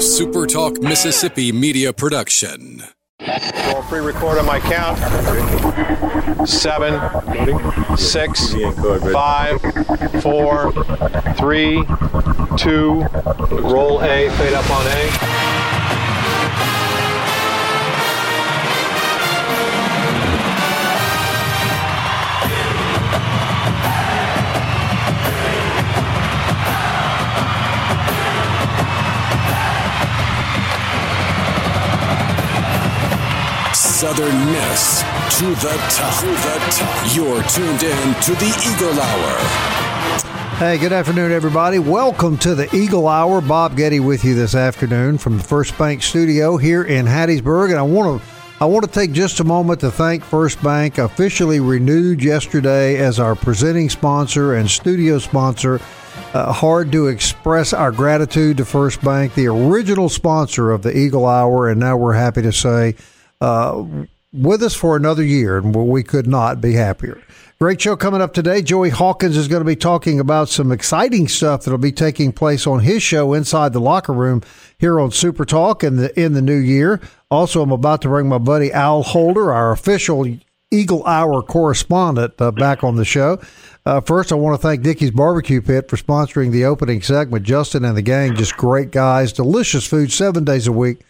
a Super Talk Mississippi media production. Roll pre-record on my count. Seven, six, five, four, three, two. Roll A. Fade up on A. To the top. To the top. You're tuned in to the Eagle Hour. Hey, good afternoon, everybody. Welcome to the Eagle Hour. Bob Getty with you this afternoon from the First Bank Studio here in Hattiesburg, and I want to I want to take just a moment to thank First Bank, officially renewed yesterday as our presenting sponsor and studio sponsor. Uh, hard to express our gratitude to First Bank, the original sponsor of the Eagle Hour, and now we're happy to say uh, with us for another year, and we could not be happier. Great show coming up today. Joey Hawkins is going to be talking about some exciting stuff that'll be taking place on his show inside the locker room here on Super Talk in the in the new year. Also, I'm about to bring my buddy Al Holder, our official Eagle Hour correspondent, uh, back on the show. Uh, first, I want to thank Dickey's Barbecue Pit for sponsoring the opening segment. Justin and the gang, just great guys, delicious food seven days a week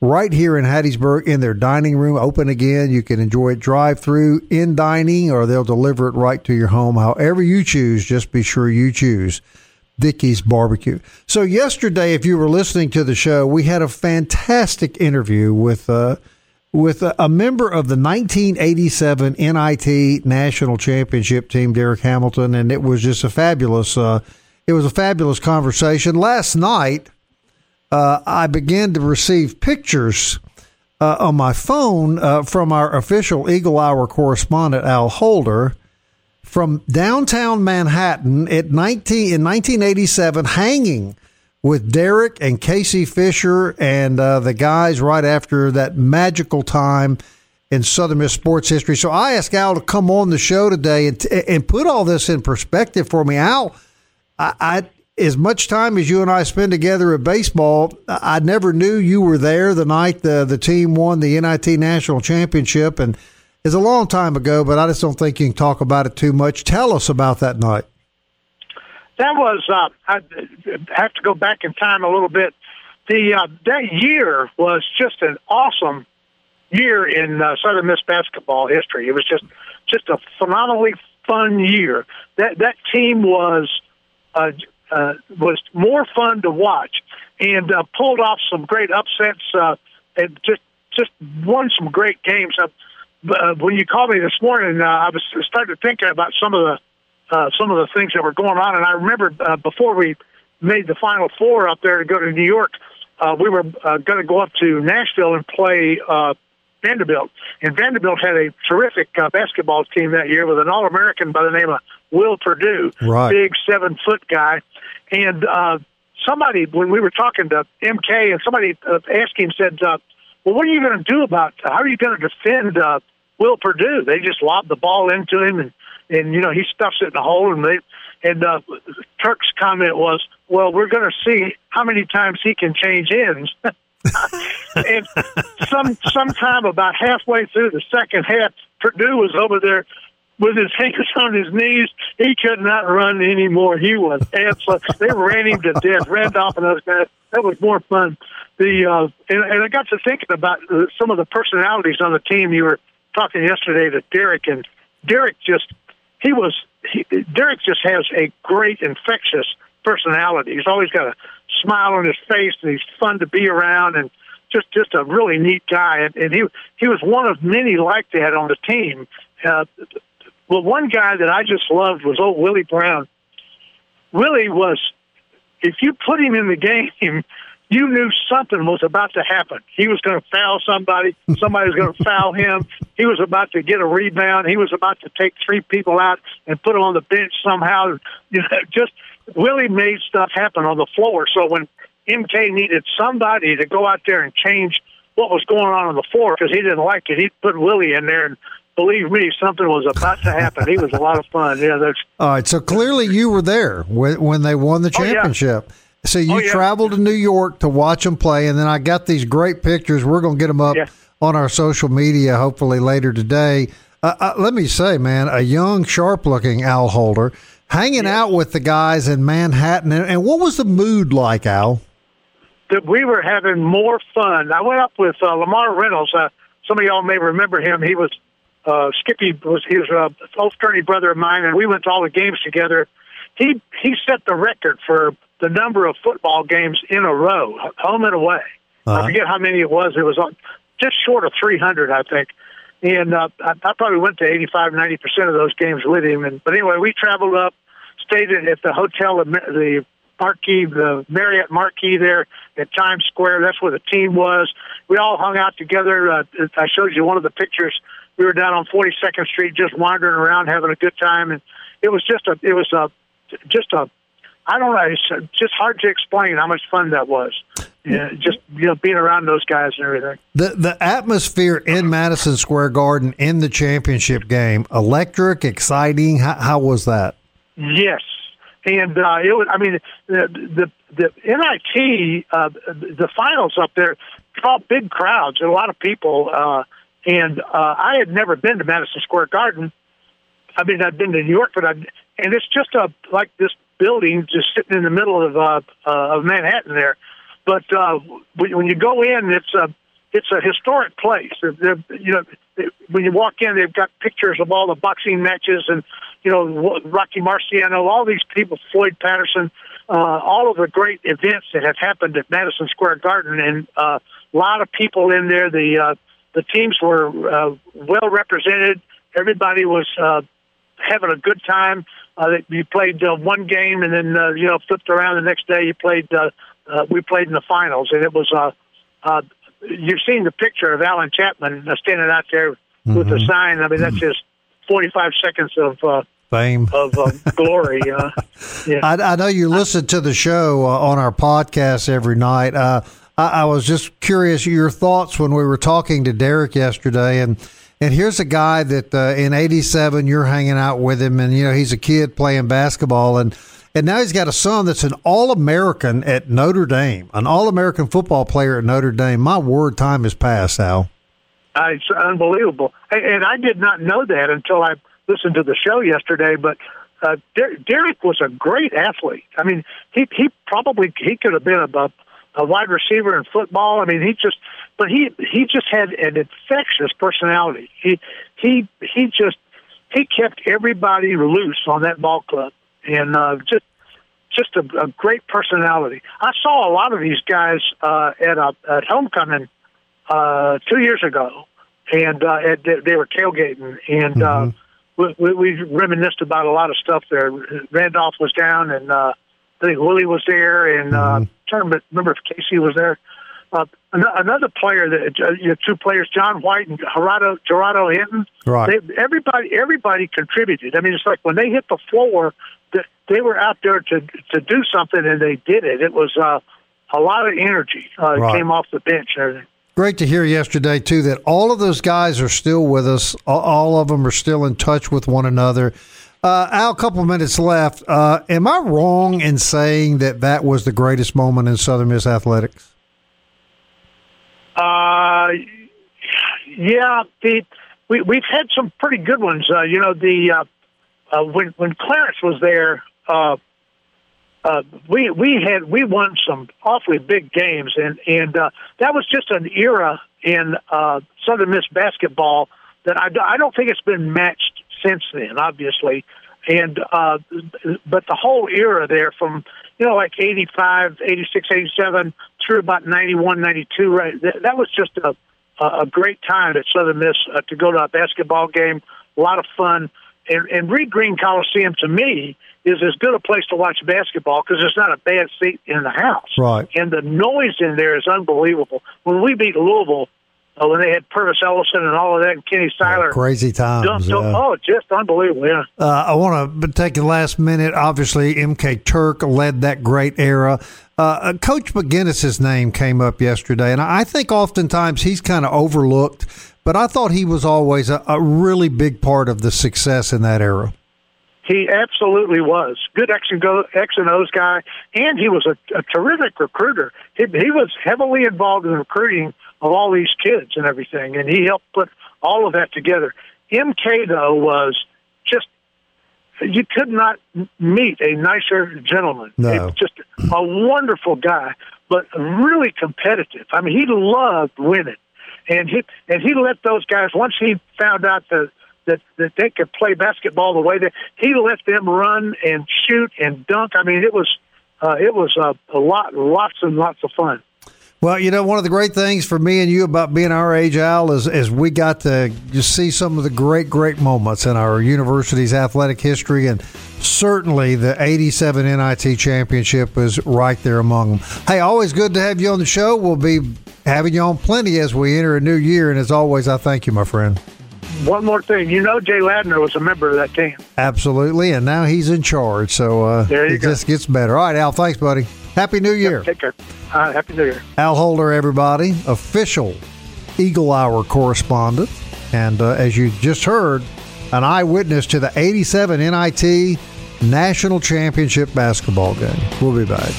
right here in Hattiesburg in their dining room, open again. You can enjoy it drive through in dining, or they'll deliver it right to your home. However you choose, just be sure you choose Dickey's Barbecue. So yesterday, if you were listening to the show, we had a fantastic interview with uh, with a, a member of the 1987 NIT National Championship team, Derek Hamilton, and it was just a fabulous. Uh, it was a fabulous conversation last night uh, I began to receive pictures uh, on my phone uh, from our official Eagle Hour correspondent, Al Holder, from downtown Manhattan at 19, in 1987, hanging with Derek and Casey Fisher and uh, the guys right after that magical time in Southern Miss sports history. So I asked Al to come on the show today and, and put all this in perspective for me. Al, I, I as much time as you and I spend together at baseball, I never knew you were there the night the the team won the NIT national championship, and it's a long time ago. But I just don't think you can talk about it too much. Tell us about that night. That was uh, I have to go back in time a little bit. The uh, that year was just an awesome year in uh, Southern Miss basketball history. It was just just a phenomenally fun year. That that team was uh, uh, was more fun to watch and uh, pulled off some great upsets uh, and just just won some great games. Uh, uh, when you called me this morning, uh, I was starting to think about some of the uh, some of the things that were going on, and I remember uh, before we made the Final Four up there to go to New York, uh, we were uh, going to go up to Nashville and play. Uh, Vanderbilt. And Vanderbilt had a terrific uh, basketball team that year with an All American by the name of Will Perdue, right. big seven foot guy. And uh, somebody, when we were talking to MK, and somebody uh, asked him, said, uh, "Well, what are you going to do about? How are you going to defend uh, Will Perdue? They just lob the ball into him, and and you know he stuffs it in the hole, and they." And uh, Turk's comment was, "Well, we're going to see how many times he can change ends." and some sometime about halfway through the second half, Perdue was over there with his hands on his knees. He could not run anymore. He was absolutely. they ran him to death. Randolph and those guys. That was more fun. The uh, and, and I got to thinking about uh, some of the personalities on the team. You were talking yesterday to Derek, and Derek just he was he, Derek just has a great infectious personality. He's always got a smile on his face, and he's fun to be around, and just just a really neat guy. And, and he he was one of many like that on the team. Uh, well, one guy that I just loved was old Willie Brown. Willie was, if you put him in the game, you knew something was about to happen. He was going to foul somebody. Somebody was going to foul him. He was about to get a rebound. He was about to take three people out and put them on the bench somehow. You know, just Willie made stuff happen on the floor. So when MK needed somebody to go out there and change what was going on on the floor because he didn't like it, he'd put Willie in there and believe me, something was about to happen. He was a lot of fun. Yeah, that's all right. So clearly, you were there when, when they won the championship. Oh, So you Oh, yeah. traveled to New York to watch them play, and then I got these great pictures. We're going to get them up Yeah. on our social media hopefully later today. Uh, uh, let me say, man, a young, sharp-looking Al Holder hanging out with the guys in Manhattan. And, what was the mood like, Al? that we were having more fun. I went up with uh, Lamar Reynolds. Uh, some of y'all may remember him. He was uh, Skippy was he was a old fraternity brother of mine, and we went to all the games together. He he set the record for the number of football games in a row, home and away. Uh-huh. I forget how many it was. It was on- just short of 300, I think. And uh, I, I probably went to 85, 90 percent of those games with him. And but anyway, we traveled up, stayed at, the hotel, the Marquee, the Marriott Marquee there at Times Square. That's where the team was. We all hung out together. Uh, I showed you one of the pictures. We were down on 42nd Street, just wandering around, having a good time, and it was just a, it was a, just a, I don't know, it's just hard to explain how much fun that was. Yeah, just you know, being around those guys and everything. The the atmosphere in Madison Square Garden in the championship game, electric, exciting. How, how was that? Yes, and uh, it was. I mean, the the, the NIT uh, the finals up there draw big crowds and a lot of people. Uh, and uh, I had never been to Madison Square Garden. I mean, I'd been to New York, but I and it's just a like this building just sitting in the middle of uh, uh, of Manhattan there. But uh, when, you go in, it's a it's a historic place. They're, you know, they, when you walk in, they've got pictures of all the boxing matches and you know Rocky Marciano, all these people, Floyd Patterson, uh, all of the great events that have happened at Madison Square Garden, and uh, a lot of people in there. The uh, the teams were uh, well represented. Everybody was uh, having a good time. Uh, you played uh, one game and then uh, you know flipped around the next day. You played. Uh, uh, we played in the finals, and it was. Uh, uh, you've seen the picture of Alan Chapman uh, standing out there with the sign. I mean, that's just 45 seconds of uh, Fame. of uh, glory. Uh, yeah. I, I know you listen to the show uh, on our podcast every night. Uh, I, I was just curious your thoughts when we were talking to Derek yesterday, and and here's a guy that uh, in '87 you're hanging out with him, and you know he's a kid playing basketball, and and now he's got a son that's an All American at Notre Dame, an All American football player at Notre Dame. My word, time has passed, Al. Uh, it's unbelievable, and, I did not know that until I listened to the show yesterday. But uh, Der- Derek was a great athlete. I mean, he he probably he could have been a, a wide receiver in football. I mean, he just but he he just had an infectious personality. He he he just he kept everybody loose on that ball club, and uh, just just a, a great personality. I saw a lot of these guys uh, at a, at homecoming uh, two years ago, and uh, at, they they were tailgating, and uh, we, we, we reminisced about a lot of stuff there. Randolph was down, and uh, I think Willie was there, and uh, I'm remember if Casey was there. Uh, another player that uh, you know, two players, John White and Gerardo Gerardo Hinton. Right. They, everybody everybody contributed. I mean, it's like when they hit the floor, they were out there to to do something, and they did it. It was uh, a lot of energy uh, Right. came off the bench and everything. Great to hear yesterday too that all of those guys are still with us. All of them are still in touch with one another. Uh, Al, a couple minutes left. Uh, am I wrong in saying that that was the greatest moment in Southern Miss athletics? Uh, yeah, the we we've had some pretty good ones. Uh, you know, the uh, uh, when when Clarence was there, uh, we we had we won some awfully big games, and and that was just an era in Southern Miss basketball that I, I don't think it's been matched since then, obviously. And uh, but the whole era there from you know like 85, 86, 87 through about 91, 92, right? That, that was just a a great time at Southern Miss uh, to go to a basketball game. A lot of fun. And, and Reed Green Coliseum to me is as good a place to watch basketball because there's not a bad seat in the house. Right. And the noise in there is unbelievable. When we beat Louisville, uh, when they had Pervis Ellison and all of that, and Kenny Seiler, Crazy times. dumped, yeah. oh, just unbelievable. Yeah. Uh, I want to take the last minute. Obviously, MK Turk led that great era. Uh, Coach McGinnis's name came up yesterday, and I think oftentimes he's kind of overlooked, but I thought he was always a, a really big part of the success in that era. He absolutely was good X and go X and O's guy, and he was a, a terrific recruiter. He, he was heavily involved in recruiting of all these kids and everything, and he helped put all of that together. MK though was just you could not meet a nicer gentleman. No. Just a wonderful guy, but really competitive. I mean, he loved winning, and he and he let those guys once he found out that that that they could play basketball the way that he let them run and shoot and dunk. I mean, it was uh, it was uh, a lot, lots and lots of fun. Well, you know, one of the great things for me and you about being our age, Al, is, is we got to see some of the great, great moments in our university's athletic history. And certainly the 87 NIT championship is right there among them. Hey, always good to have you on the show. We'll be having you on plenty as we enter a new year. And as always, I thank you, my friend. One more thing, you know, Jay Ladner was a member of that team. Absolutely. And now he's in charge. So uh, there you it go. just gets better. All right, Al, thanks, buddy. Happy New Year. Yep, take care. Uh, Happy New Year. Al Holder, everybody, official Eagle Hour correspondent. And uh, as you just heard, an eyewitness to the 87 NIT National Championship basketball game. We'll be back.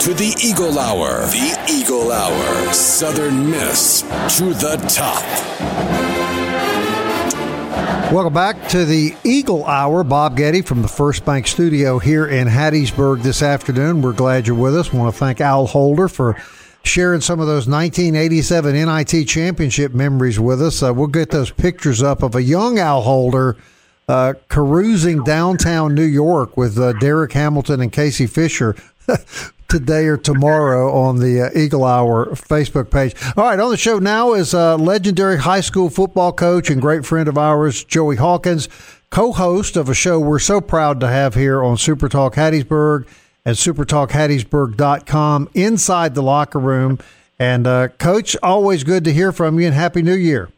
To the Eagle Hour. The Eagle Hour. Southern Miss to the top. Welcome back to the Eagle Hour. Bob Getty from the First Bank Studio here in Hattiesburg this afternoon. We're glad you're with us. want to thank Al Holder for sharing some of those 1987 NIT championship memories with us. Uh, we'll get those pictures up of a young Al Holder uh, carousing downtown New York with uh, Derek Hamilton and Casey Fisher today or tomorrow on the uh, Eagle Hour Facebook page. All right, on the show now is uh, legendary high school football coach and great friend of ours, Joey Hawkins, co host of a show we're so proud to have here on Super Talk Hattiesburg and supertalkhattiesburg.com inside the locker room. And, uh, Coach, always good to hear from you and Happy New Year.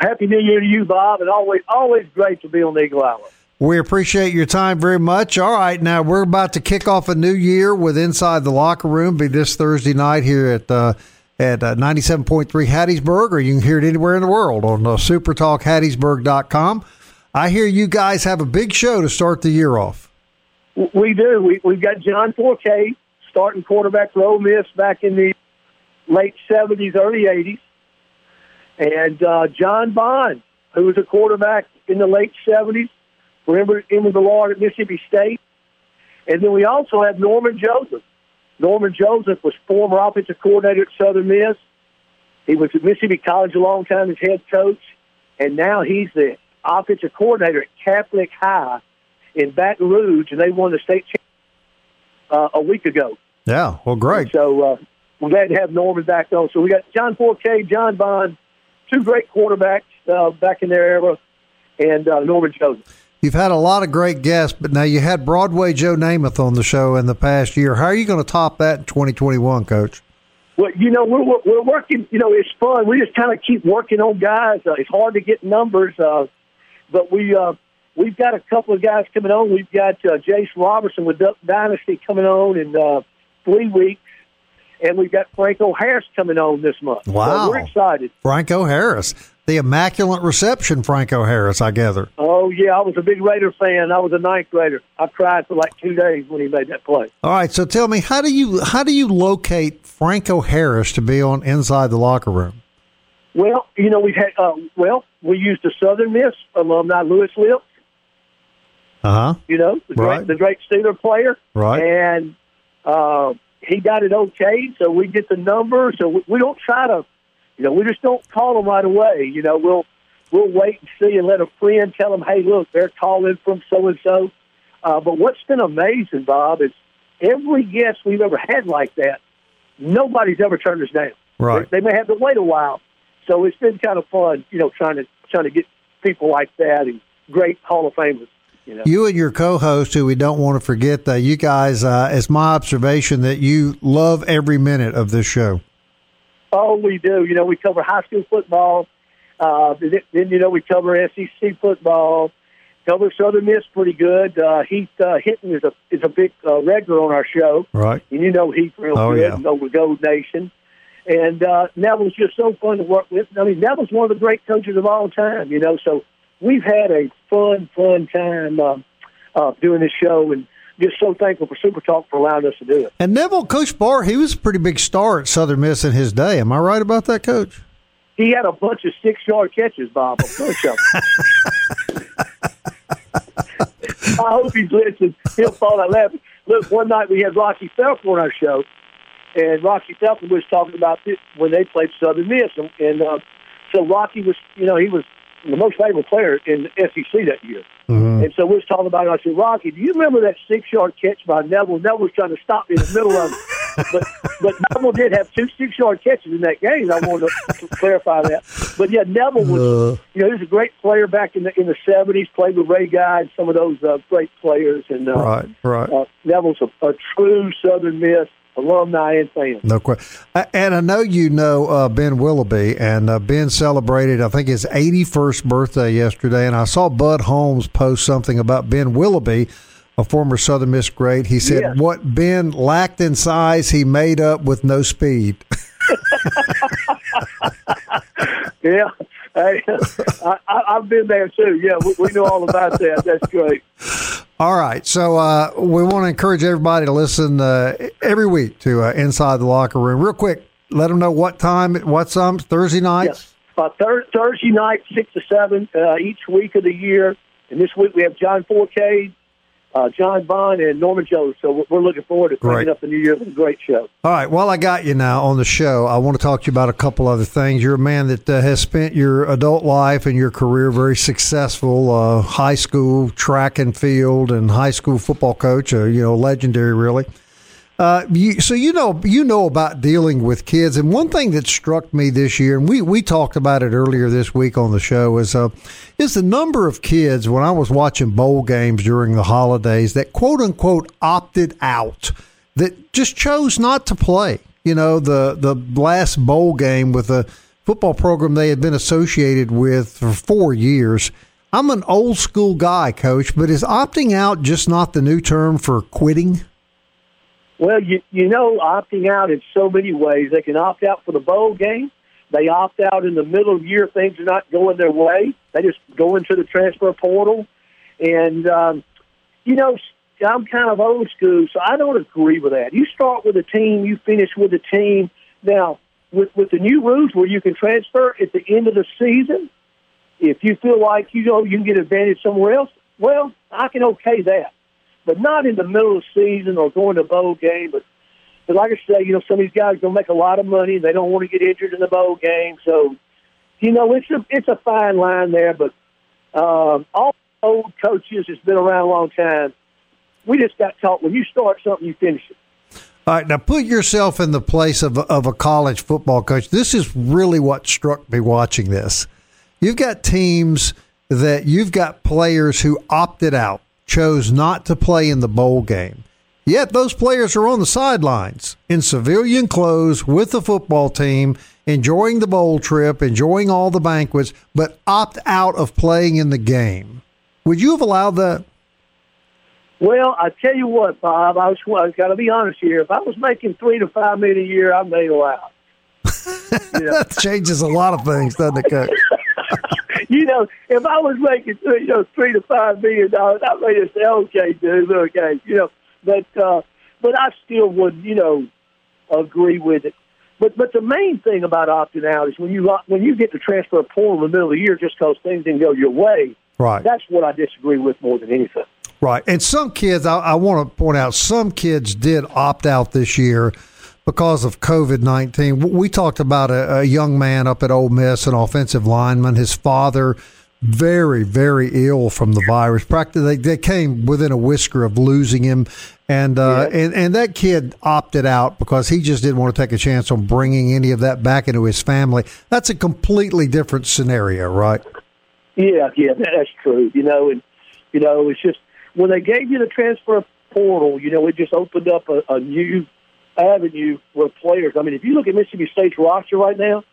Happy New Year to you, Bob, and always always great to be on Eagle Hour. We appreciate your time very much. All right, now we're about to kick off a new year with Inside the Locker Room. Be this Thursday night here at uh, at uh, 97.3 Hattiesburg, or you can hear it anywhere in the world on uh, supertalkhattiesburg.com. I hear you guys have a big show to start the year off. We do. We, we've got John Fourcade, starting quarterback for Ole Miss back in the late 70s, early 80s. And uh, John Bond, who was a quarterback in the late 70s, remember the Lord at Mississippi State. And then we also have Norman Joseph. Norman Joseph was former offensive coordinator at Southern Miss. He was at Mississippi College a long time as head coach, and now he's the offensive coordinator at Catholic High in Baton Rouge, and they won the state championship uh, a week ago. Yeah, well, great. So uh, we're glad to have Norman back on. So we got John Fourcade, John Bond, two great quarterbacks uh, back in their era, and uh, Norman Joseph. You've had a lot of great guests, but now you had Broadway Joe Namath on the show in the past year. How are you going to top that in 2021, Coach? Well, you know, we're we're- working. You know, it's fun. We just kind of keep working on guys. Uh, it's hard to get numbers, uh, but we uh, we've got a couple of guys coming on. We've got uh, Jase Robertson with Duck Dynasty coming on in uh, three weeks, and we've got Franco Harris coming on this month. Wow. so we're excited. Franco Harris, the immaculate reception, Franco Harris, I gather. Oh yeah, I was a big Raider fan. I was a ninth grader. I cried for like two days when he made that play. All right, so tell me, how do you how do you locate Franco Harris to be on inside the locker room? Well, you know, we've had, uh, well, we used the Southern Miss alumni, Louis Lipps, Uh huh. you know, the Right. great, the great Steeler player. Right. And uh, he got it okay, so we get the number. So we, we don't try to, you know, we just don't call them right away. You know, we'll we'll wait and see and let a friend tell them, hey, look, they're calling from so and so. But what's been amazing, Bob, is every guest we've ever had like that, nobody's ever turned us down. Right. They, they may have to wait a while, so it's been kind of fun, you know, trying to trying to get people like that and great Hall of Famers. You know. You and your co-host, who we don't want to forget, that you guys, uh, it's my observation that you love every minute of this show. Oh, we do. You know, we cover high school football. Uh, then, then, you know, we cover SEC football. Cover Southern Miss pretty good. Uh, Heath uh, Hinton is a is a big uh, regular on our show, Right. and you know Heath real Oh, good. yeah. Know the Gold Nation, and uh, Neville's just so fun to work with. I mean, Neville's one of the great coaches of all time. You know, so we've had a fun, fun time uh, uh, doing this show, and just so thankful for Super Talk for allowing us to do it. And Neville, Coach Barr, he was a pretty big star at Southern Miss in his day. Am I right about that, Coach? He had a bunch of six yard catches, Bob. A bunch of. I hope he's listening. He'll fall out laughing. Look, one night we had Rockey Felker on our show, and Rockey Felker was talking about this when they played Southern Miss, and, and uh, so Rocky was, you know, he was the most valuable player in the SEC that year. And so we was talking about it. I said, Rocky, do you remember that six yard catch by Neville? Neville was trying to stop me in the middle of it. But but Neville did have two six yard catches in that game. I wanted to clarify that. But yeah, Neville was you know, he was a great player back in the in the seventies, played with Ray Guy and some of those uh, great players and uh, Right, right. uh, Neville's a, a true Southern Miss alumni and fan. No question. And I know you know uh, Ben Willoughby, and uh, Ben celebrated, I think, his 81st birthday yesterday. And I saw Bud Holmes post something about Ben Willoughby, a former Southern Miss great. He said, Yes. What Ben lacked in size, he made up with no speed. Yeah. Hey, I, I, I've been there too. Yeah, we, we know all about that. That's great. All right. So uh, we want to encourage everybody to listen uh, every week to uh, Inside the Locker Room. Real quick, let them know what time, what's um, Thursday nights? Yes. Uh, thir- Thursday night, six to seven uh, each week of the year. And this week we have John Fourcade, uh, John Bond, and Norman Jones. So we're- we're looking forward to bringing up the new year with a great show. All right. While I got you now on the show, I want to talk to you about a couple other things. You're a man that uh, has spent your adult life and your career very successful. Uh, high school track and field and high school football coach. Uh, you know, legendary, really. Uh, you, so you know you know about dealing with kids, and one thing that struck me this year, and we, we talked about it earlier this week on the show, is uh, is the number of kids when I was watching bowl games during the holidays that quote unquote opted out, that just chose not to play. You know, the the last bowl game with a football program they had been associated with for four years. I'm an old school guy, coach, but is opting out just not the new term for quitting? Well, you you know, opting out in so many ways. They can opt out for the bowl game. They opt out in the middle of the year. Things are not going their way. They just go into the transfer portal, and um, you know, I'm kind of old school, so I don't agree with that. You start with a team, you finish with a team. Now, with with the new rules where you can transfer at the end of the season, if you feel like you know you can get advantage somewhere else, well, I can okay that but not in the middle of the season or going to a bowl game. But, but like I say, you know, some of these guys are going to make a lot of money. They don't want to get injured in the bowl game. So, you know, it's a it's a fine line there. But um, all old coaches has been around a long time. We just got taught when you start something, you finish it. All right, now put yourself in the place of, of a college football coach. This is really what struck me watching this. You've got teams that you've got players who opted out, chose not to play in the bowl game. Yet those players are on the sidelines in civilian clothes with the football team, enjoying the bowl trip, enjoying all the banquets, but opt out of playing in the game. Would you have allowed that? Well, I tell you what, Bob, I was I got to be honest here. If I was making three to five million a year, I may allow. That changes a lot of things, doesn't it, Coach? you know, if I was making three, you know three to five million dollars, I may just say, okay, dude, okay, you know, but uh, but I still would, you know, agree with it. But but the main thing about opting out is when you when you get to transfer a portal in the middle of the year just because things didn't go your way. Right. That's what I disagree with more than anything. Right. And some kids, I, I want to point out, some kids did opt out this year because of COVID 19. We talked about a, a young man up at Ole Miss, an offensive lineman. His father, very, very ill from the virus. Practically, they, they came within a whisker of losing him. And, uh, Yeah. and and that kid opted out because he just didn't want to take a chance on bringing any of that back into his family. That's a completely different scenario, right? Yeah, yeah, that's true. You know, and you know, it's just when they gave you the transfer portal, you know, it just opened up a, a new avenue with players. I mean, if you look at Mississippi State's roster right now,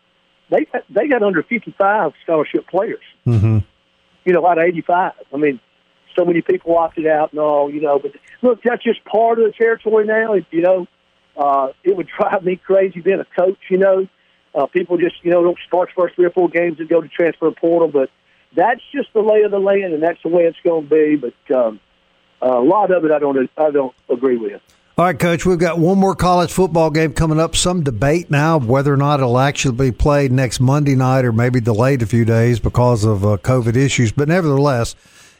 they they got under 55 scholarship players. Mm-hmm. You know, out of 85. I mean, so many people opted out and all. You know, but look, that's just part of the territory now. You know, uh, it would drive me crazy being a coach. You know, uh, people just you know don't start first three or four games and go to transfer portal, but that's just the lay of the land, and that's the way it's going to be. But um, a lot of it, I don't I don't agree with. All right, Coach, we've got one more college football game coming up. Some debate now whether or not it'll actually be played next Monday night or maybe delayed a few days because of uh, COVID issues. But nevertheless,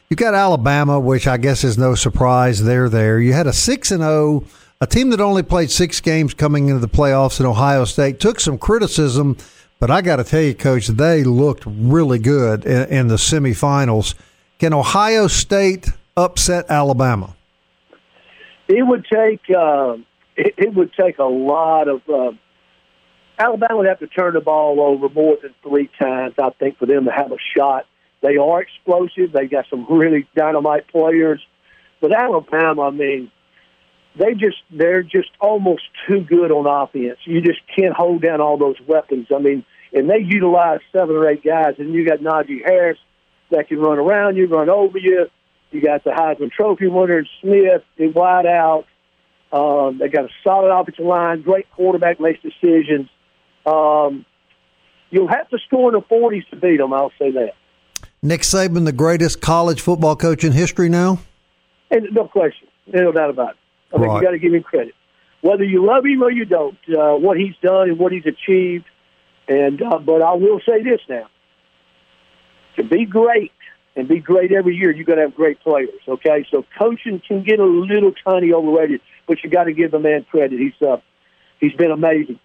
you've got Alabama, which I guess is no surprise. They're there. You had a 6 and 0, a team that only played six games coming into the playoffs in Ohio State, took some criticism, but I got to tell you, Coach, they looked really good in, in the semifinals. Can Ohio State upset Alabama? It would take uh, it, it would take a lot of uh, Alabama would have to turn the ball over more than three times, I think, for them to have a shot. They are explosive. They got some really dynamite players, but Alabama, I mean, they just they're just almost too good on offense. You just can't hold down all those weapons. I mean, and they utilize seven or eight guys, and you got Najee Harris that can run around you, run over you. You got the Heisman Trophy winner Smith in wide out. Um, they got a solid offensive line, great quarterback makes decisions. Um, you'll have to score in the 40s to beat them. I'll say that. Nick Saban, the greatest college football coach in history now? And no question, no doubt about it. I mean, Right. you got to give him credit, whether you love him or you don't. Uh, what he's done and what he's achieved, and uh, but I will say this now: to be great and be great every year, you got to have great players. Okay, so coaching can get a little tiny overrated, but you got to give the man credit. He's uh, he's been amazing.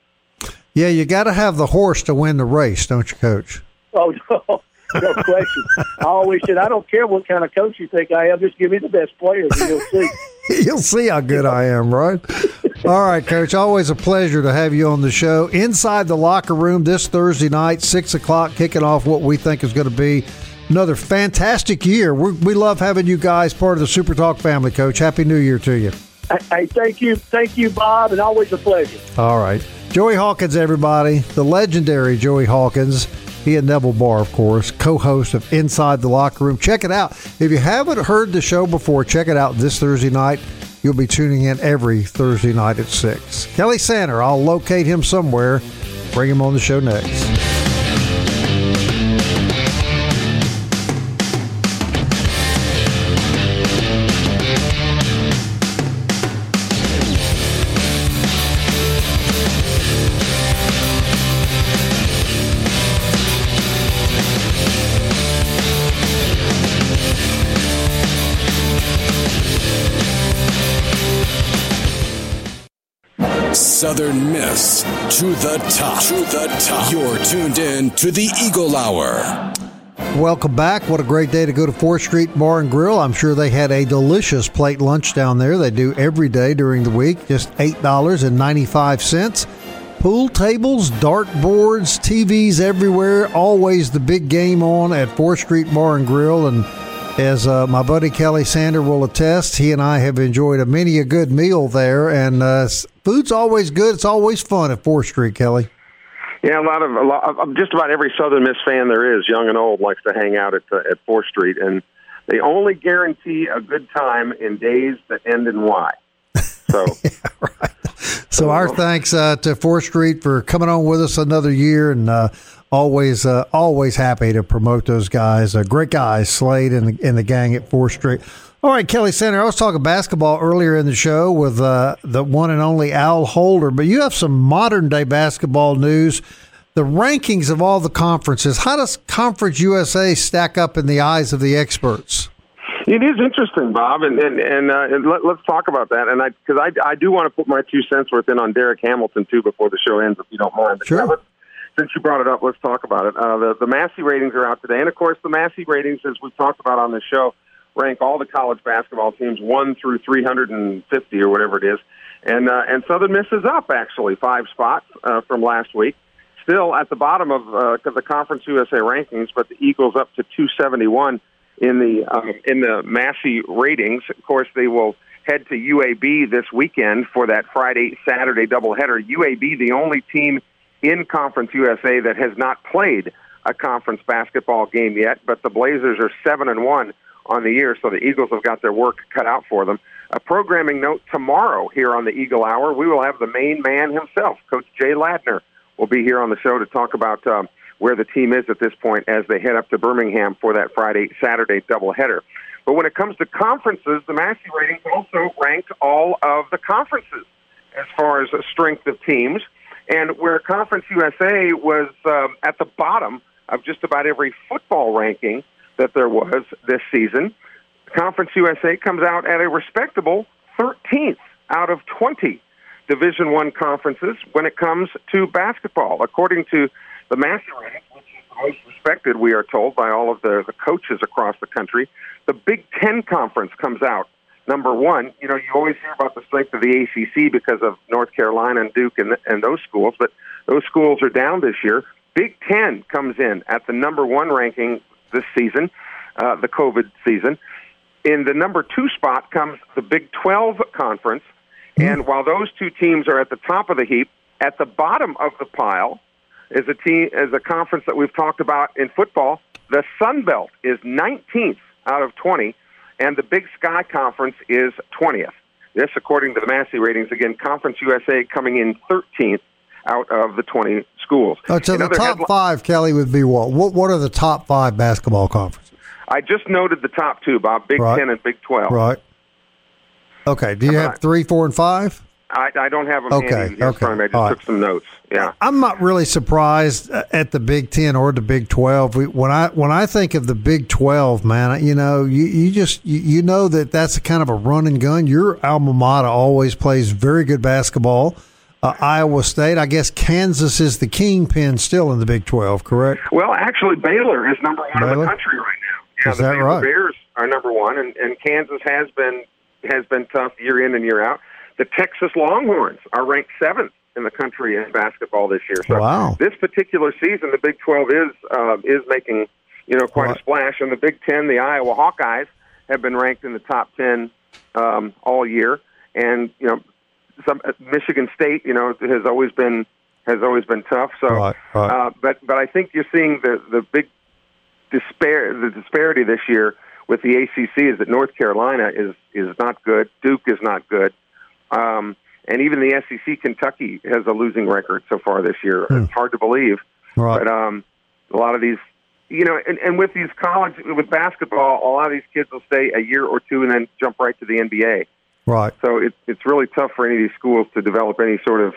Yeah, you got to have the horse to win the race, don't you, Coach? Oh no, no question. I always said I don't care what kind of coach you think I am, just give me the best players, and you'll see. You'll see how good I am, right? All right, Coach. Always a pleasure to have you on the show. Inside the locker room this Thursday night, 6 o'clock, kicking off what we think is going to be another fantastic year. we we love having you guys part of the Super Talk family, Coach. Happy New Year to you. Hey, hey, thank you, thank you, Bob, and always a pleasure. All right. Joey Hawkins, everybody. The legendary Joey Hawkins. He and Neville Barr, of course, co host of Inside the Locker Room. Check it out. If you haven't heard the show before, check it out this Thursday night. You'll be tuning in every Thursday night at 6. Kelly Sander, I'll locate him somewhere, bring him on the show next. Southern Miss to the top. To the top. You're tuned in to the Eagle Hour. Welcome back. What a great day to go to 4th Street Bar and Grill. I'm sure they had a delicious plate lunch down there. They do every day during the week, just $8.95. Pool tables, dart boards, TVs everywhere. Always the big game on at 4th Street Bar and Grill. And as uh, my buddy Kelly Sander will attest, he and I have enjoyed a many a good meal there. And uh, food's always good. It's always fun at 4th Street, Kelly. Yeah, a lot of a lot of just about every Southern Miss fan there is, young and old, likes to hang out at uh, at Fourth Street, and they only guarantee a good time in days that end in Y. So So our thanks uh, to Fourth Street for coming on with us another year, and uh, always uh, always happy to promote those guys. Uh, great guys, Slade and the, and the gang at Fourth Street. All right, Kelly Sander. I was talking basketball earlier in the show with uh, the one and only Al Holder, but you have some modern day basketball news. The rankings of all the conferences. How does Conference USA stack up in the eyes of the experts? it is interesting, Bob, and and and, uh, and let, let's talk about that. And I because I I do want to put my two cents worth in on Derek Hamilton too before the show ends, if you don't mind. Sure. Since you brought it up, let's talk about it. Uh, the the Massey ratings are out today, and of course, the Massey ratings, as we've talked about on the show, rank all the college basketball teams one through three hundred and fifty or whatever it is, and uh, and Southern Miss is up actually five spots uh, from last week. Still at the bottom of uh, the Conference USA rankings, but the Eagles up to two seventy one in the um, in the Massey ratings. Of course, they will head to UAB this weekend for that Friday Saturday doubleheader. UAB, the only team in Conference USA that has not played a conference basketball game yet, but the Blazers are seven and one on the year, so the Eagles have got their work cut out for them. A programming note tomorrow here on the Eagle Hour, we will have the main man himself, Coach Jay Ladner, will be here on the show to talk about um, where the team is at this point as they head up to Birmingham for that Friday Saturday doubleheader. But when it comes to conferences, the Massey ratings also ranked all of the conferences as far as the strength of teams. And where Conference USA was um, at the bottom of just about every football ranking that there was this season, Conference USA comes out at a respectable 13th out of 20 Division One conferences when it comes to basketball, according to the Massey ratings, which is most respected, we are told, by all of the, the coaches across the country. The Big Ten Conference comes out number one. You know, you always hear about the strength of the ACC because of North Carolina and Duke and, and those schools, but those schools are down this year. Big Ten comes in at the number one ranking this season, uh, the COVID season. In the number two spot comes the Big 12 Conference. And while those two teams are at the top of the heap, at the bottom of the pile is a team is a conference that we've talked about in football. The Sun Belt is 19th out of 20, and the Big Sky Conference is 20th. This, according to the Massey ratings, again, Conference USA coming in 13th out of the 20 schools. Uh, so the top five, Kelly, would be what? What What are the top five basketball conferences? I just noted the top two, Bob, Big Right. 10 and Big 12. Right. Okay. Do you have Right. three, four, and five? I, I don't have them Okay, handy okay, front of me. I just all right. took some notes. Yeah. I'm not really surprised at the Big Ten or the Big Twelve. We, when I when I think of the Big Twelve, man, you know, you, you just you, you know that that's kind of a run and gun. Your alma mater always plays very good basketball. Uh, Iowa State, I guess Kansas is the kingpin still in the Big Twelve, correct? Well, actually, Baylor is number one in the country right now. Yeah, Is the that Baylor right? Bears are number one, and, and Kansas has been has been tough year in and year out. The Texas Longhorns are ranked seventh in the country in basketball this year. So Wow. this particular season, the Big Twelve is uh, is making you know quite a splash, and the Big Ten, the Iowa Hawkeyes, have been ranked in the top ten um, all year, and you know some uh, Michigan State, you know, has always been has always been tough. So, Right, right. Uh, but but I think you're seeing the the big despair the disparity this year with the ACC is that North Carolina is is not good, Duke is not good, um, and even the SEC Kentucky has a losing record so far this year. It's hard to believe, Right. but um, a lot of these. You know, and, and with these college, with basketball, a lot of these kids will stay a year or two and then jump right to the NBA. Right. So it, it's really tough for any of these schools to develop any sort of,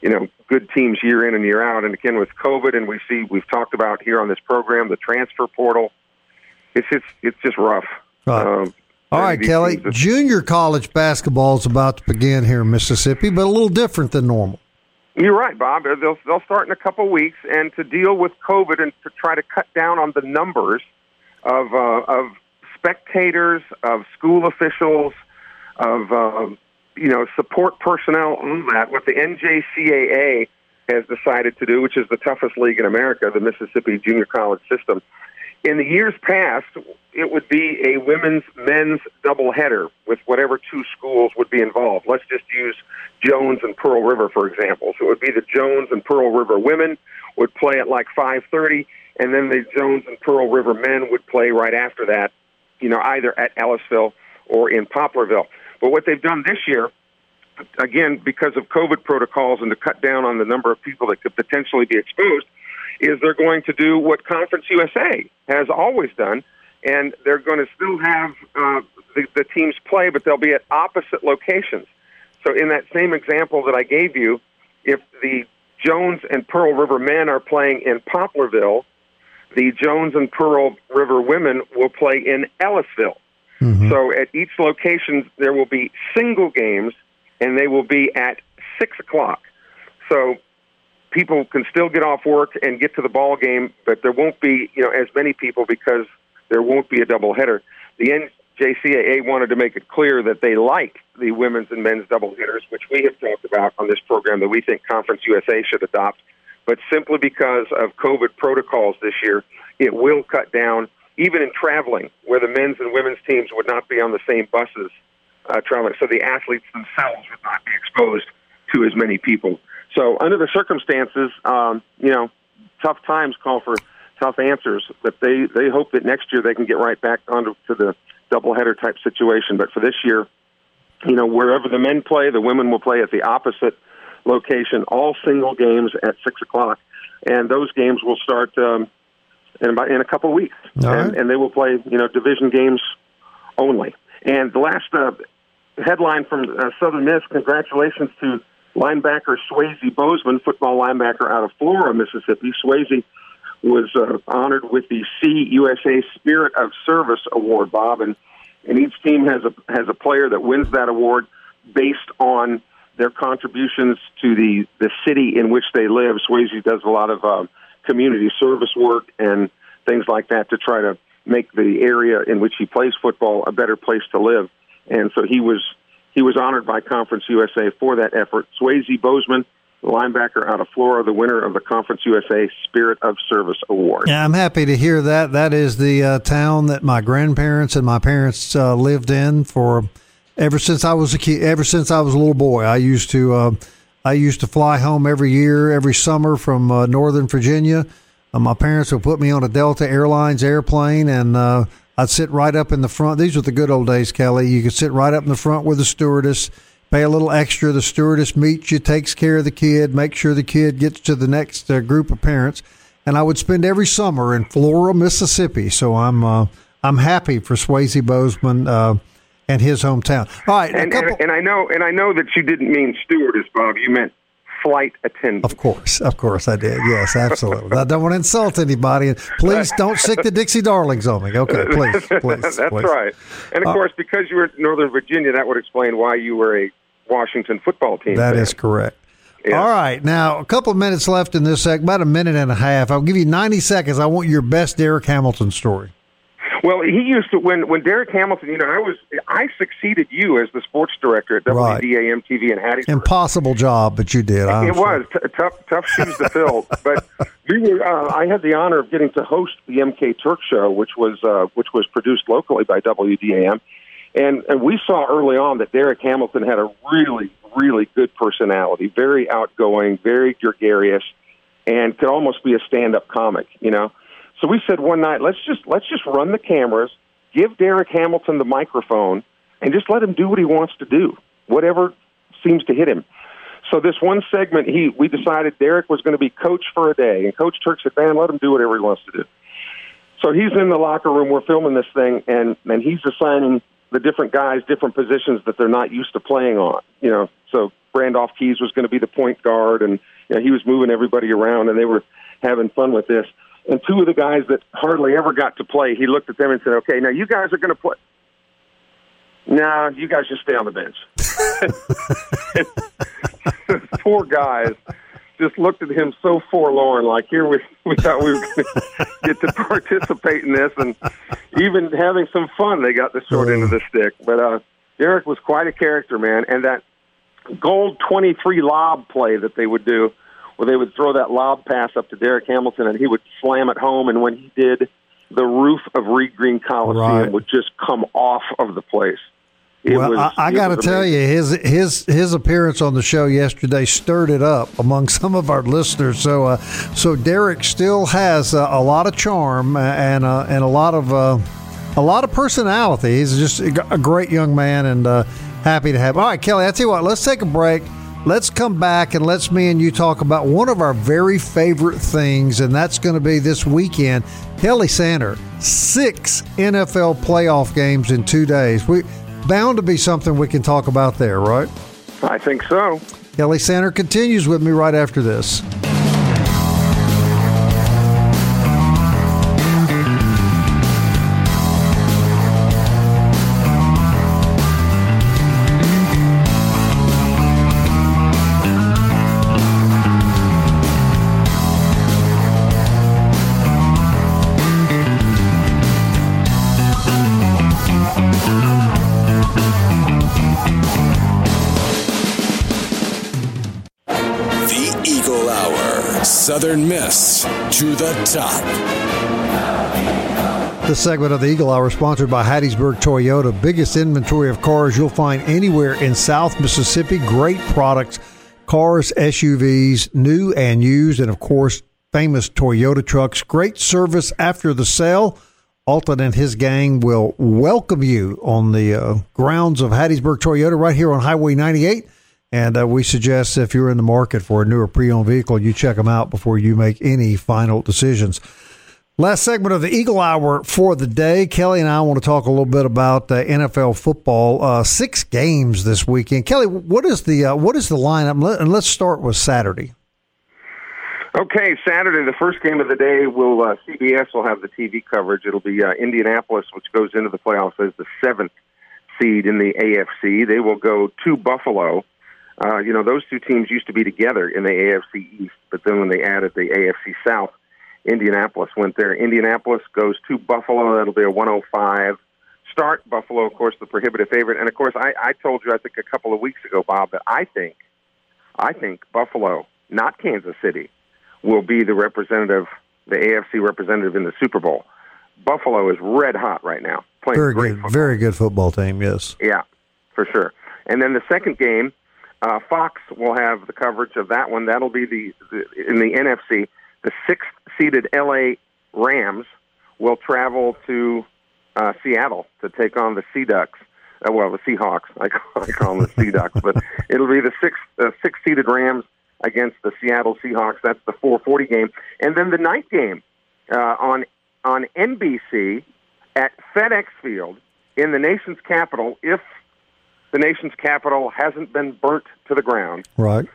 you know, good teams year in and year out. And again, with COVID, and we see we've talked about here on this program the transfer portal. It's just it's just rough. Right. Um, All right, Kelly. Junior college basketball is about to begin here in Mississippi, but a little different than normal. You're right, Bob. They'll they'll start in a couple of weeks, and to deal with COVID and to try to cut down on the numbers of uh, of spectators, of school officials, of uh, you know support personnel on that. What the NJCAA has decided to do, which is the toughest league in America, the Mississippi Junior College System. In the years past, it would be a women's men's doubleheader with whatever two schools would be involved. Let's just use Jones and Pearl River for example. So it would be the Jones and Pearl River women would play at like 5:30 and then the Jones and Pearl River men would play right after that, you know, either at Ellisville or in Poplarville. But what they've done this year again, because of COVID protocols and to cut down on the number of people that could potentially be exposed, is they're going to do what Conference USA has always done, and they're going to still have uh, the, the teams play, but they'll be at opposite locations. So, in that same example that I gave you, if the Jones and Pearl River men are playing in Poplarville, the Jones and Pearl River women will play in Ellisville. So at each location, there will be single games, and they will be at six o'clock. So people can still get off work and get to the ball game, but there won't be you know as many people because there won't be a doubleheader. The NJCAA wanted to make it clear that they like the women's and men's doubleheaders, which we have talked about on this program that we think Conference USA should adopt. But simply because of COVID protocols this year, it will cut down even in traveling, where the men's and women's teams would not be on the same buses uh, traveling, so the athletes themselves would not be exposed to as many people. So under the circumstances, um, you know, tough times call for tough answers. But they they hope that next year they can get right back onto to the doubleheader type situation. But for this year, you know, wherever the men play, the women will play at the opposite location, all single games at six o'clock, and those games will start um, in about in a couple of weeks, and, and they will play you know division games only. And the last uh, headline from uh, Southern Miss: Congratulations to linebacker Swayze Bozeman, football linebacker out of Flora, Mississippi. Swayze was uh, honored with the CUSA Spirit of Service Award, Bob, and and each team has a has a player that wins that award based on their contributions to the the city in which they live. Swayze does a lot of uh, community service work and things like that to try to make the area in which he plays football a better place to live. And so he was he was honored by Conference USA for that effort. Swayze Bozeman linebacker out of Flora, the winner of the Conference USA Spirit of Service Award. Yeah, I'm happy to hear that. That is the uh, town that my grandparents and my parents uh, lived in for ever since I was a kid. Ever since I was a little boy, I used to uh, I used to fly home every year, every summer from uh, Northern Virginia. Uh, my parents would put me on a Delta Airlines airplane and. I'd sit right up in the front. These were the good old days, Kelly. You could sit right up in the front with the stewardess pay a little extra. The stewardess meets you, takes care of the kid, make sure the kid gets to the next uh, group of parents. And I would spend every summer in Flora, Mississippi. So I'm uh, I'm happy for Swayze Bozeman uh, and his hometown. All right, and, couple- and, and I know and I know that you didn't mean stewardess, Bob. You meant flight attendant. Of course, of course I did. Yes, absolutely. I don't want to insult anybody. Please don't sic the Dixie Darlings on me. Okay, please, please. That's please. right. And of uh, course, because you were in Northern Virginia, that would explain why you were a Washington football team. That fan. is correct. Yeah. All right, now a couple of minutes left in this segment, about a minute and a half. I'll give you ninety seconds. I want your best Derek Hamilton story. Well, he used to when when Derek Hamilton. You know, I was I succeeded you as the sports director at. WDAM TV in Hattiesburg. Impossible job, but you did. I'm it sure. was t- tough tough shoes to fill. But we were. Uh, I had the honor of getting to host the MK Turk Show, which was uh, which was produced locally by WDAM, and and we saw early on that Derek Hamilton had a really really good personality, very outgoing, very gregarious, and could almost be a stand up comic. You know. So we said one night, let's just let's just run the cameras, give Derek Hamilton the microphone, and just let him do what he wants to do, whatever seems to hit him. So this one segment, he we decided Derek was going to be coach for a day, and Coach Turk said, "Man, let him do whatever he wants to do." So he's in the locker room. We're filming this thing, and and he's assigning the different guys different positions that they're not used to playing on. You know, so Randolph Keys was going to be the point guard, and you know, he was moving everybody around, and they were having fun with this. And two of the guys that hardly ever got to play, he looked at them and said, "Okay, now you guys are going to play." Now nah, you guys just stay on the bench. Poor guys just looked at him so forlorn, like here we we thought we were going to get to participate in this, and even having some fun. They got the short end of the stick, but uh, Derek was quite a character, man. And that gold twenty three lob play that they would do where they would throw that lob pass up to Derek Hamilton and he would slam it home. And when he did, the roof of Reed Green Coliseum right. would just come off of the place. It well, was, I, I got to tell you, his his his appearance on the show yesterday stirred it up among some of our listeners. So, uh, so Derek still has uh, a lot of charm and uh, and a lot of uh, a lot of personality. He's just a great young man and uh, happy to have. All right, Kelly. I tell you what, let's take a break. Let's come back and let's me and you talk about one of our very favorite things, and that's going to be this weekend. Kelly Sander, six NFL playoff games in two days. We bound to be something we can talk about there, right? I think so. Kelly Sander continues with me right after this. The top. This segment of the Eagle Hour sponsored by Hattiesburg Toyota. Biggest inventory of cars you'll find anywhere in South Mississippi. Great products, cars, SUVs, new and used, and of course, famous Toyota trucks. Great service after the sale. Alton and his gang will welcome you on the uh, grounds of Hattiesburg Toyota right here on Highway 98. And uh, we suggest if you're in the market for a newer pre owned vehicle, you check them out before you make any final decisions. Last segment of the Eagle Hour for the day. Kelly and I want to talk a little bit about uh, NFL football. Uh, six games this weekend. Kelly, what is the uh, what is the lineup? And let's start with Saturday. Okay, Saturday, the first game of the day will uh, CBS will have the TV coverage. It'll be uh, Indianapolis, which goes into the playoffs as the seventh seed in the AFC. They will go to Buffalo. Uh, you know, those two teams used to be together in the AFC East, but then when they added the AFC South, Indianapolis went there. Indianapolis goes to Buffalo. That'll be a 105 start. Buffalo, of course, the prohibitive favorite. And of course, I, I told you, I think a couple of weeks ago, Bob, that I think, I think Buffalo, not Kansas City, will be the representative, the AFC representative in the Super Bowl. Buffalo is red hot right now. Playing very great good, football. very good football team. Yes. Yeah, for sure. And then the second game, uh, Fox will have the coverage of that one. That'll be the, the in the NFC. The sixth seeded LA Rams will travel to uh, Seattle to take on the Sea Ducks. Uh, well, the Seahawks. I call, I call them the Sea Ducks, but it'll be the sixth uh, six seeded Rams against the Seattle Seahawks. That's the 4:40 game, and then the night game uh, on on NBC at FedEx Field in the nation's capital. If the nation's capital hasn't been burnt to the ground, Right.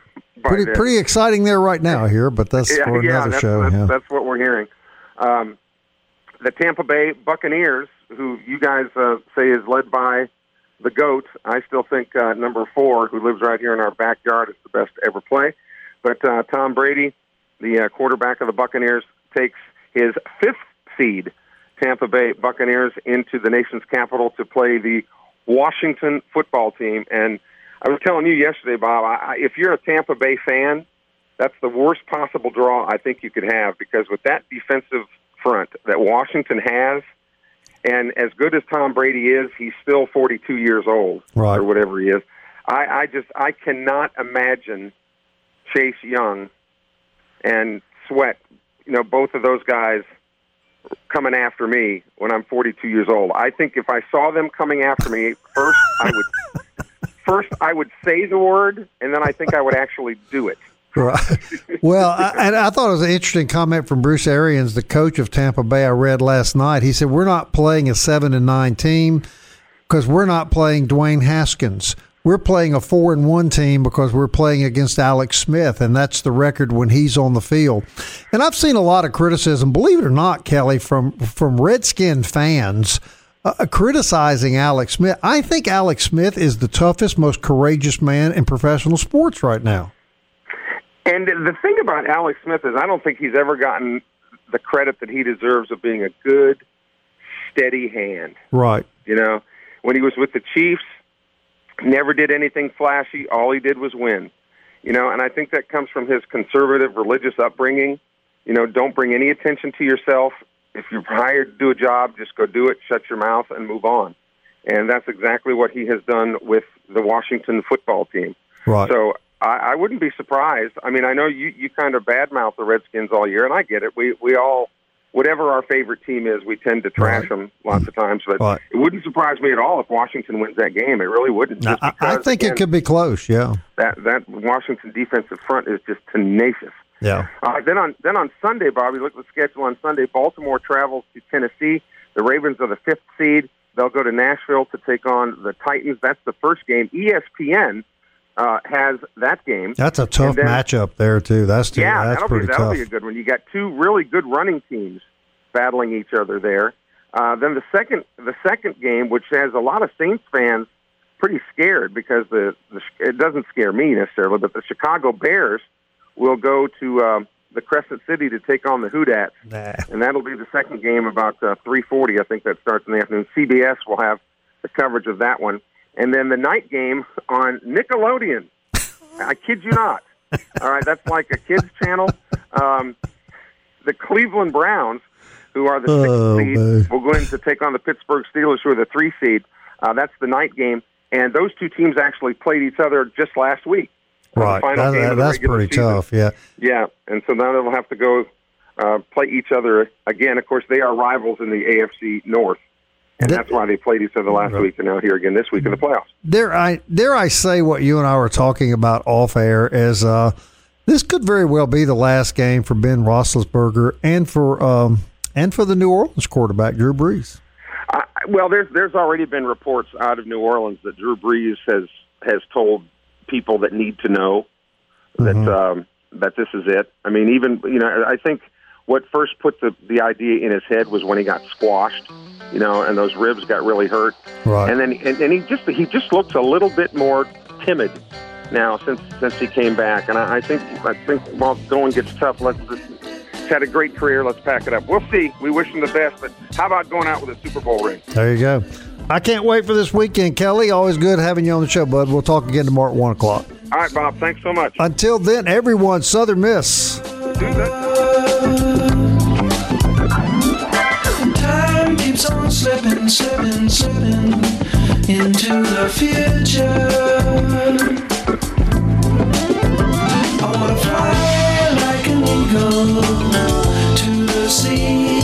Pretty pretty exciting there right now here, but that's yeah, for yeah, another that's, show. That's, yeah. that's what we're hearing. Um, the Tampa Bay Buccaneers, who you guys uh, say is led by the goat, I still think uh, number four, who lives right here in our backyard, is the best to ever play. But uh, Tom Brady, the uh, quarterback of the Buccaneers, takes his fifth seed Tampa Bay Buccaneers into the nation's capital to play the Washington football team. And I was telling you yesterday, Bob, I, I- if you're a Tampa Bay fan, that's the worst possible draw I think you could have because with that defensive front that Washington has, and as good as Tom Brady is, he's still 42 years old Right. or whatever he is. I, I just I cannot imagine Chase Young and Sweat, you know, both of those guys coming after me when I'm 42 years old. I think if I saw them coming after me, first I would first I would say the word, and then I think I would actually do it. Right. Well, I, and I thought it was an interesting comment from Bruce Arians, the coach of Tampa Bay. I read last night. He said we're not playing a seven and nine team because we're not playing Dwayne Haskins. We're playing a four and one team because we're playing against Alex Smith, and that's the record when he's on the field. And I've seen a lot of criticism, believe it or not, Kelly, from from Redskin fans. Uh, criticizing Alex Smith. I think Alex Smith is the toughest, most courageous man in professional sports right now. And the thing about Alex Smith is, I don't think he's ever gotten the credit that he deserves of being a good, steady hand. Right. You know, when he was with the Chiefs, never did anything flashy. All he did was win. You know, and I think that comes from his conservative religious upbringing. You know, don't bring any attention to yourself. If you're hired to do a job, just go do it, shut your mouth, and move on. And that's exactly what he has done with the Washington football team. Right. So I, I wouldn't be surprised. I mean, I know you you kind of badmouth the Redskins all year, and I get it. We we all whatever our favorite team is, we tend to trash Right. them lots of times. But Right. it wouldn't surprise me at all if Washington wins that game. It really wouldn't. Now, Just I, think again, it could be close. Yeah. that that Washington defensive front is just tenacious. Yeah. Uh, then on then on Sunday, Bobby, look at the schedule on Sunday. Baltimore travels to Tennessee. The Ravens are the fifth seed. They'll go to Nashville to take on the Titans. That's the first game. ESPN uh, has that game. That's a tough then- matchup there too. That's too, yeah, that's that'll pretty be that'll tough. be a good one. You got two really good running teams battling each other there. Uh, then the second the second game, which has a lot of Saints fans pretty scared because the, the it doesn't scare me necessarily, but the Chicago Bears will go to um, the Crescent City to take on the Hoodats, Nah. and that'll be the second game about uh, 3:40. I think that starts in the afternoon. CBS will have the coverage of that one, and then the night game on Nickelodeon. I kid you not. All right, that's like a kids channel. Um, the Cleveland Browns, who are the sixth Oh, seed, man. will go in to take on the Pittsburgh Steelers, who are the three seed. Uh, that's the night game, and those two teams actually played each other just last week. Right. That- that- that's pretty season. tough. Yeah. Yeah, and so now they'll have to go uh, play each other again. Of course, they are rivals in the AFC North, and That- that's why they played each other last week and now here again this week in the playoffs. Dare I dare I say what you and I were talking about off air as uh, this could very well be the last game for Ben Roethlisberger and for um, and for the New Orleans quarterback Drew Brees. I, well, there's there's already been reports out of New Orleans that Drew Brees has has told people that need to know that um, that this is it. I mean, even you know, I think what first put the the idea in his head was when he got squashed, you know, and those ribs got really hurt, Right. and then and, and he just he just looks a little bit more timid now since since he came back, and I, I think I think while going gets tough, let's. He's had a great career. Let's pack it up. We'll see. We wish him the best, but how about going out with a Super Bowl ring? There you go. I can't wait for this weekend, Kelly. Always good having you on the show, bud. We'll talk again tomorrow at one o'clock. All right, Bob. Thanks so much. Until then, everyone, Southern Miss. Slipping, slipping, slipping into the future. I wanna fly like an eagle to the sea.